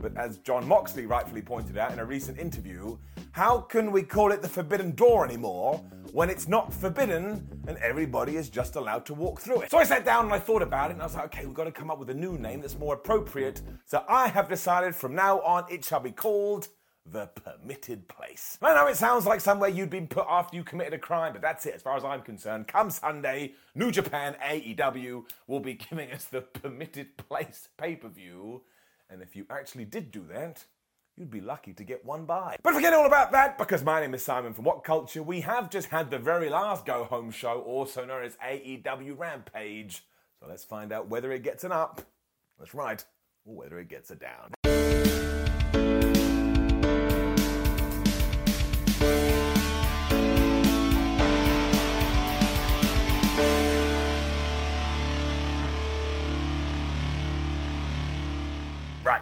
But as Jon Moxley rightfully pointed out in a recent interview, how can we call it the forbidden door anymore when it's not forbidden and everybody is just allowed to walk through it? So I sat down and I thought about it and I was like, okay, we've got to come up with a new name that's more appropriate. So I have decided from now on it shall be called the permitted place. I know it sounds like somewhere you'd been put after you committed a crime, but that's it as far as I'm concerned. Come Sunday, New Japan AEW will be giving us the permitted place pay per view. And if you actually did do that, you'd be lucky to get one by. But forget all about that, because my name is Simon from What Culture. We have just had the very last Go Home show, also known as AEW Rampage. So let's find out whether it gets an up. That's right, or whether it gets a down.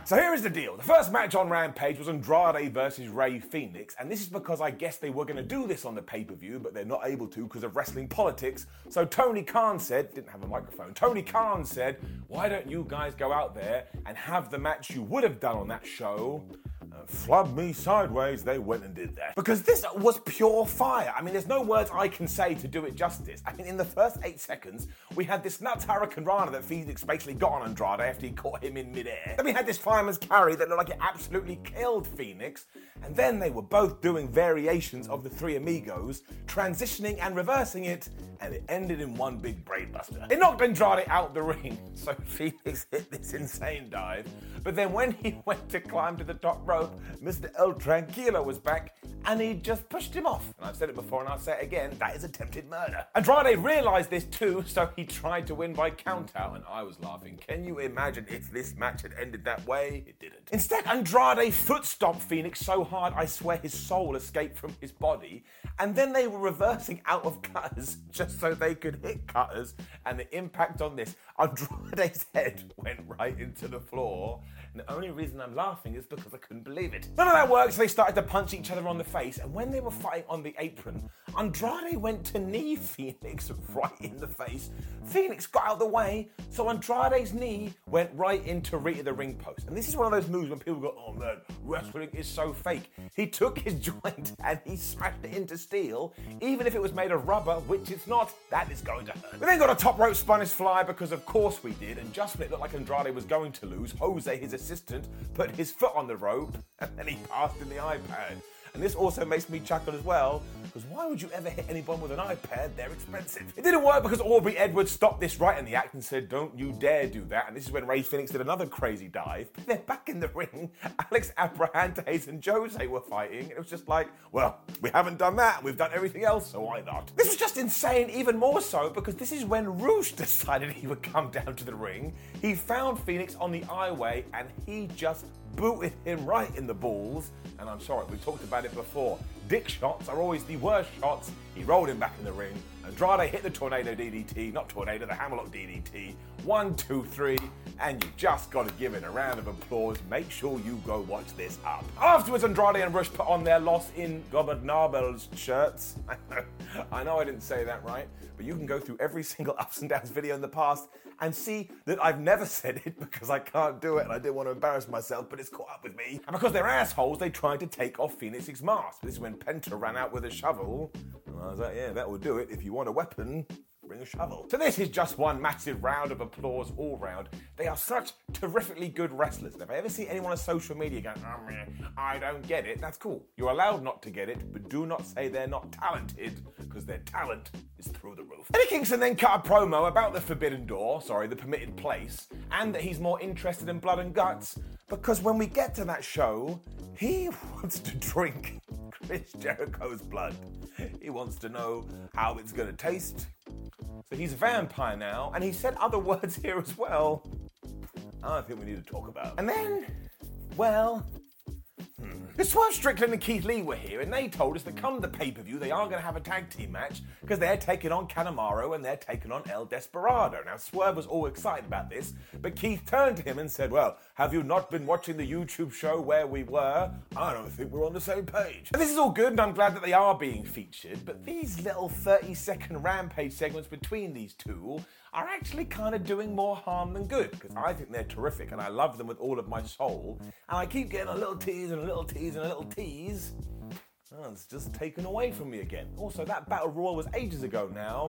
So here is the deal. The first match on Rampage was Andrade versus Rey Fenix, and this is because I guess they were going to do this on the pay per view, but they're not able to because of wrestling politics. So Tony Khan said, didn't have a microphone, Tony Khan said, why don't you guys go out there and have the match you would have done on that show? Uh, flub me sideways, they went and did that. Because this was pure fire. I mean, there's no words I can say to do it justice. I mean, in the first eight seconds, we had this nuts hurricanrana that Fenix basically got on Andrade after he caught him in midair. Then we had this fireman's carry that looked like it absolutely killed Fenix. And then they were both doing variations of the Three Amigos, transitioning and reversing it, and it ended in one big brainbuster. It knocked Andrade out the ring, so Fenix hit this insane dive. But then when he went to climb to the top rope, Mr. El Tranquilo was back and he just pushed him off. And I've said it before and I'll say it again that is attempted murder. Andrade realized this too, so he tried to win by countout, and I was laughing. Can you imagine if this match had ended that way? It didn't. Instead, Andrade foot stomped Fenix so hard I swear his soul escaped from his body, and then they were reversing out of cutters just so they could hit cutters, and the impact on this, Andrade's head went right into the floor. And the only reason I'm laughing is because I couldn't believe it. None of that worked, so they started to punch each other on the face. And when they were fighting on the apron, Andrade went to knee Fenix right in the face. Fenix got out of the way, so Andrade's knee went right into Rita the ring post. And this is one of those moves when people go, oh man, wrestling is so fake. He took his joint and he smashed it into steel, even if it was made of rubber, which it's not, that is going to hurt. We then got a top rope Spanish fly because of course we did, and just when it looked like Andrade was going to lose, Jose, his assistant, put his foot on the rope and then he passed in the iPad. And this also makes me chuckle as well, because why would you ever hit anyone with an iPad? They're expensive. It didn't work because Aubrey Edwards stopped this right in the act and said, Don't you dare do that. And this is when Rey Fenix did another crazy dive. But then back in the ring, Alex Abrahantes and Jose were fighting. It was just like, Well, we haven't done that. We've done everything else, so why not? This was just insane, even more so because this is when Rush decided he would come down to the ring. He found Fenix on the aisleway and he just booted him right in the balls. And I'm sorry, we talked about it before. Dick shots are always the worst shots. He rolled him back in the ring. Andrade hit the tornado DDT, not tornado, the hammerlock DDT. One, two, three, and you just got to give it a round of applause. Make sure you go watch this up. Afterwards, Andrade and Rush put on their Los Ingobernables shirts. I know, I didn't say that right, but you can go through every single ups and downs video in the past and see that I've never said it because I can't do it and I didn't want to embarrass myself, but it's caught up with me. And because they're assholes, they tried to take off Fenix's mask. This is when Penta ran out with a shovel. And I was like, yeah, that will do it. If you want a weapon, bring a shovel. So this is just one massive round of applause all round. They are such terrifically good wrestlers. And if I ever see anyone on social media going, oh I don't get it, that's cool. You're allowed not to get it, but do not say they're not talented, because their talent is through the roof. Eddie Kingston then cut a promo about the Forbidden Door, sorry, the permitted place, and that he's more interested in blood and guts, because when we get to that show, he wants to drink Chris Jericho's blood. He wants to know how it's going to taste. So he's a vampire now, and he said other words here as well. I don't think we need to talk about. And then, well, Swerve Strickland and Keith Lee were here, and they told us that come the pay per view, they are going to have a tag team match because they're taking on Kanemaru and they're taking on El Desperado. Now, Swerve was all excited about this, but Keith turned to him and said, Well, have you not been watching the YouTube show where we were? I don't think we're on the same page. And this is all good, and I'm glad that they are being featured, but these little 30 second rampage segments between these two are actually kind of doing more harm than good because I think they're terrific and I love them with all of my soul. And I keep getting a little tease and a little tease and a little tease. Oh, it's just taken away from me again. Also, that battle royal was ages ago now.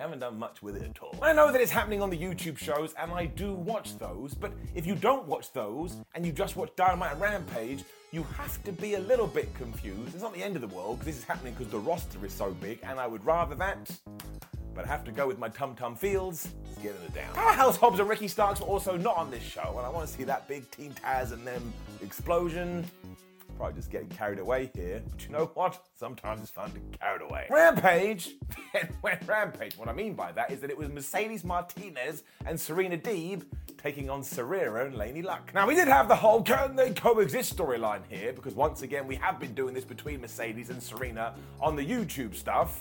Haven't done much with it at all. I know that it's happening on the YouTube shows, and I do watch those, but if you don't watch those and you just watch Dynamite and Rampage, you have to be a little bit confused. It's not the end of the world because this is happening because the roster is so big, and I would rather that. But I have to go with my Tum Tum Fields. Let's get it down. Powerhouse Hobbs and Ricky Starks were also not on this show, and I want to see that big Team Taz and them explosion probably just getting carried away here. But you know what? Sometimes it's fun to get carried away. Rampage went Rampage. What I mean by that is that it was Mercedes Martinez and Serena Deeb taking on Serena and Laynie Luck. Now, we did have the whole can they coexist storyline here because once again, we have been doing this between Mercedes and Serena on the YouTube stuff.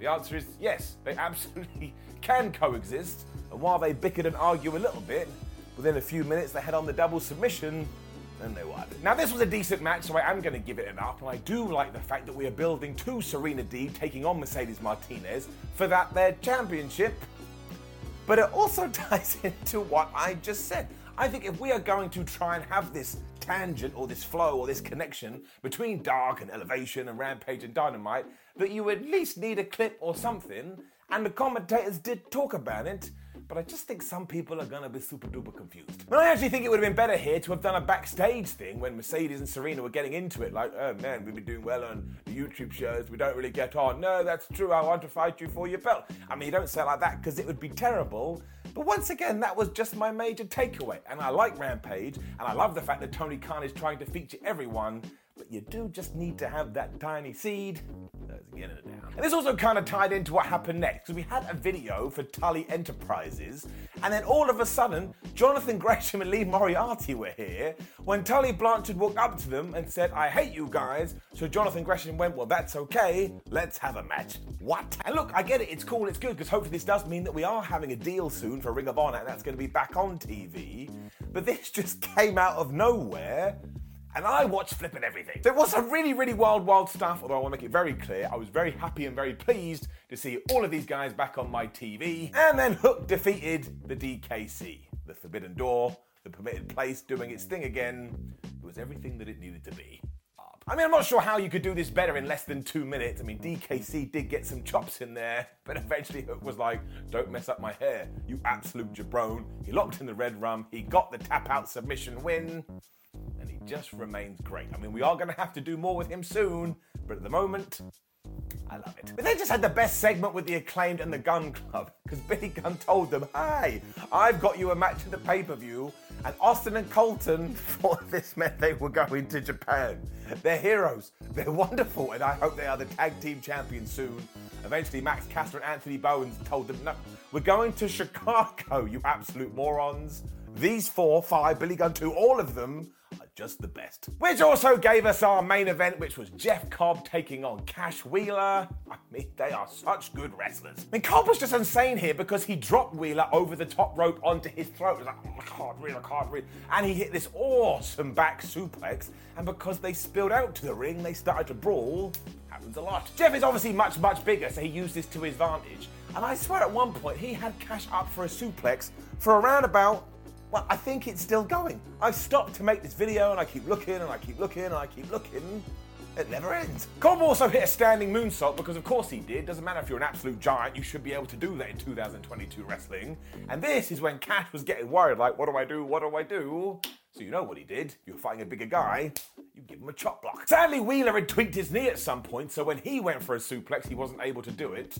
The answer is yes, they absolutely can coexist. And while they bickered and argue a little bit, within a few minutes they had on the double submission and they won. Now, this was a decent match, so I am going to give it an up, and I do like the fact that we are building to Serena Deeb taking on Mercedes Martinez for that their championship. But it also ties into what I just said. I think if we are going to try and have this tangent or this flow or this connection between Dark and Elevation and Rampage and Dynamite, that you at least need a clip or something, and the commentators did talk about it but I just think some people are gonna be super duper confused. But I actually think it would have been better here to have done a backstage thing when Mercedes and Serena were getting into it, like, oh man, we've been doing well on the YouTube shows, we don't really get on. No, that's true, I want to fight you for your belt. I mean, you don't say like that because it would be terrible, But once again, that was just my major takeaway. And I like Rampage, and I love the fact that Tony Khan is trying to feature everyone, but you do just need to have that tiny seed. Get it. And this also kind of tied into what happened next, because we had a video for Tully Enterprises, and then all of a sudden, Jonathan Gresham and Lee Moriarty were here when Tully Blanchard walked up to them and said, I hate you guys. So Jonathan Gresham went, Well, that's okay. Let's have a match. What? And look, I get it. It's cool. It's good because hopefully this does mean that we are having a deal soon for Ring of Honor and that's going to be back on TV. But this just came out of nowhere and I watched flipping everything. So it was some really, really wild, wild stuff, although I want to make it very clear, I was very happy and very pleased to see all of these guys back on my TV. And then Hook defeated the DKC, the Forbidden Door, the Permitted Place doing its thing again. It was everything that it needed to be. I mean, I'm not sure how you could do this better in less than two minutes. I mean, DKC did get some chops in there, but eventually Hook was like, don't mess up my hair, you absolute jabron. He locked in the Redrum, he got the tap out submission win and he just remains great. I mean, we are going to have to do more with him soon, but at the moment, I love it. But they just had the best segment with the acclaimed and the Gun Club because Billy Gunn told them, "Hey, I've got you a match at the pay-per-view." And Austin and Colten thought this meant they were going to Japan. They're heroes. They're wonderful, and I hope they are the tag team champions soon. Eventually, Max Caster and Anthony Bowens told them, "No, we're going to Chicago, you absolute morons." These four, five, Billy Gunn two, all of them just the best. Which also gave us our main event, which was Jeff Cobb taking on Cash Wheeler. I mean, they are such good wrestlers. I mean, Cobb was just insane here because he dropped Wheeler over the top rope onto his throat. It was like, oh, I can't breathe, I can't breathe. And he hit this awesome back suplex. And because they spilled out to the ring, they started to brawl. Happens a lot. Jeff is obviously much, much bigger, so he used this to his advantage. And I swear at one point he had Cash up for a suplex for around about well, I think it's still going. I stopped to make this video and I keep looking and I keep looking and I keep looking. It never ends. Cobb also hit a standing moonsault because, of course, he did. Doesn't matter if you're an absolute giant, you should be able to do that in 2022 wrestling. And this is when Cash was getting worried like, what do I do? What do I do? So you know what he did. You're fighting a bigger guy, you give him a chop block. Sadly, Wheeler had tweaked his knee at some point, so when he went for a suplex, he wasn't able to do it.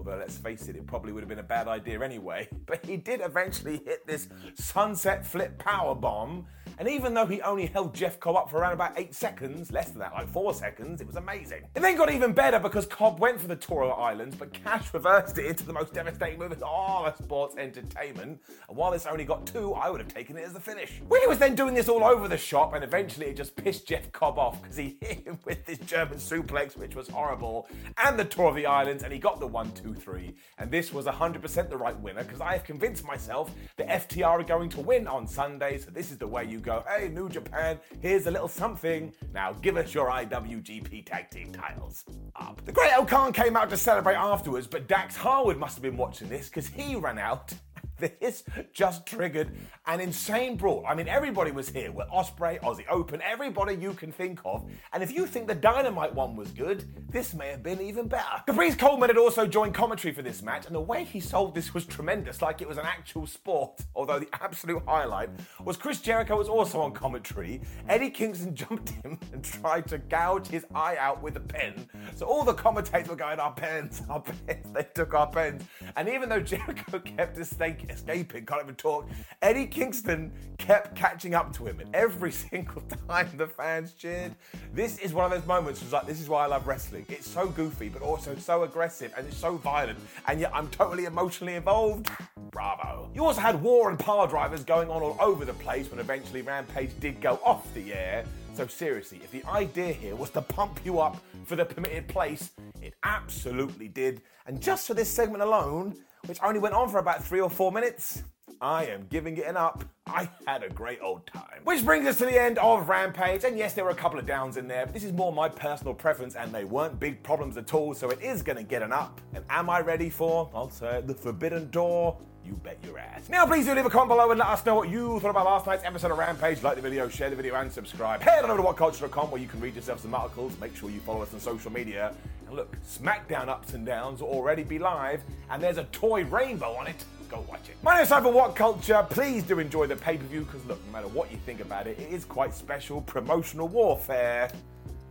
Although, let's face it, it probably would have been a bad idea anyway. But he did eventually hit this sunset flip power bomb. And even though he only held Jeff Cobb up for around about eight seconds, less than that, like four seconds, it was amazing. It then got even better because Cobb went for the Toro Islands, but Cash reversed it into the most devastating move in all of sports entertainment. And while this only got two, I would have taken it as the finish. Willie was then doing this all over the shop, and eventually it just pissed Jeff Cobb off because he hit him with this German suplex, which was horrible, and the Tour of the Islands, and he got the one, two, three. And this was 100% the right winner because I have convinced myself that FTR are going to win on Sunday. So this is the way you go. Hey, New Japan, here's a little something. Now give us your IWGP Tag Team titles. Up. The Great Khan came out to celebrate afterwards, but Dax Harwood must have been watching this because he ran out this just triggered an insane brawl. I mean, everybody was here with Ospreay, Aussie Open, everybody you can think of. And if you think the Dynamite one was good, this may have been even better. Caprice Coleman had also joined commentary for this match, and the way he sold this was tremendous, like it was an actual sport. Although the absolute highlight was Chris Jericho was also on commentary. Eddie Kingston jumped him and tried to gouge his eye out with a pen. So all the commentators were going, Our pens, our pens. They took our pens. And even though Jericho kept his stake escaping, can't even talk. Eddie Kingston kept catching up to him, and every single time the fans cheered. This is one of those moments. Was like, this is why I love wrestling. It's so goofy, but also so aggressive, and it's so violent, and yet I'm totally emotionally involved. Bravo. You also had war and power drivers going on all over the place when eventually Rampage did go off the air. So seriously, if the idea here was to pump you up for the permitted place, it absolutely did. And just for this segment alone, which only went on for about three or four minutes. I am giving it an up. I had a great old time. Which brings us to the end of Rampage. And yes, there were a couple of downs in there, but this is more my personal preference, and they weren't big problems at all, so it is going to get an up. And am I ready for, I'll say, the Forbidden Door? You bet your ass. Now, please do leave a comment below and let us know what you thought about last night's episode of Rampage. Like the video, share the video, and subscribe. Head on over to whatculture.com where you can read yourself some articles. Make sure you follow us on social media. And look, SmackDown Ups and Downs will already be live, and there's a toy rainbow on it. Go watch it. My name's Cyber What Culture. Please do enjoy the pay per view because, look, no matter what you think about it, it is quite special promotional warfare.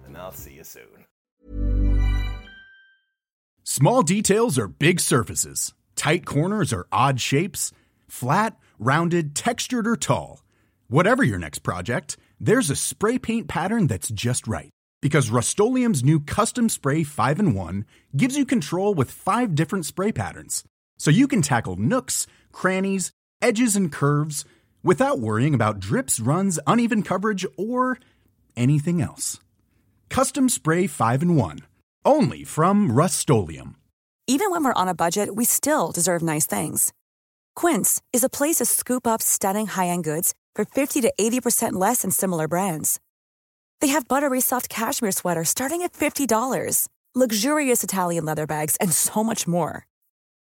And I'll see you soon. Small details are big surfaces, tight corners are odd shapes. Flat, rounded, textured, or tall. Whatever your next project, there's a spray paint pattern that's just right. Because Rust new Custom Spray 5 in 1 gives you control with five different spray patterns. So you can tackle nooks, crannies, edges, and curves without worrying about drips, runs, uneven coverage, or anything else. Custom Spray 5 in 1. Only from Rust Even when we're on a budget, we still deserve nice things. Quince is a place to scoop up stunning high end goods for 50 to 80% less than similar brands. They have buttery soft cashmere sweaters starting at $50, luxurious Italian leather bags, and so much more.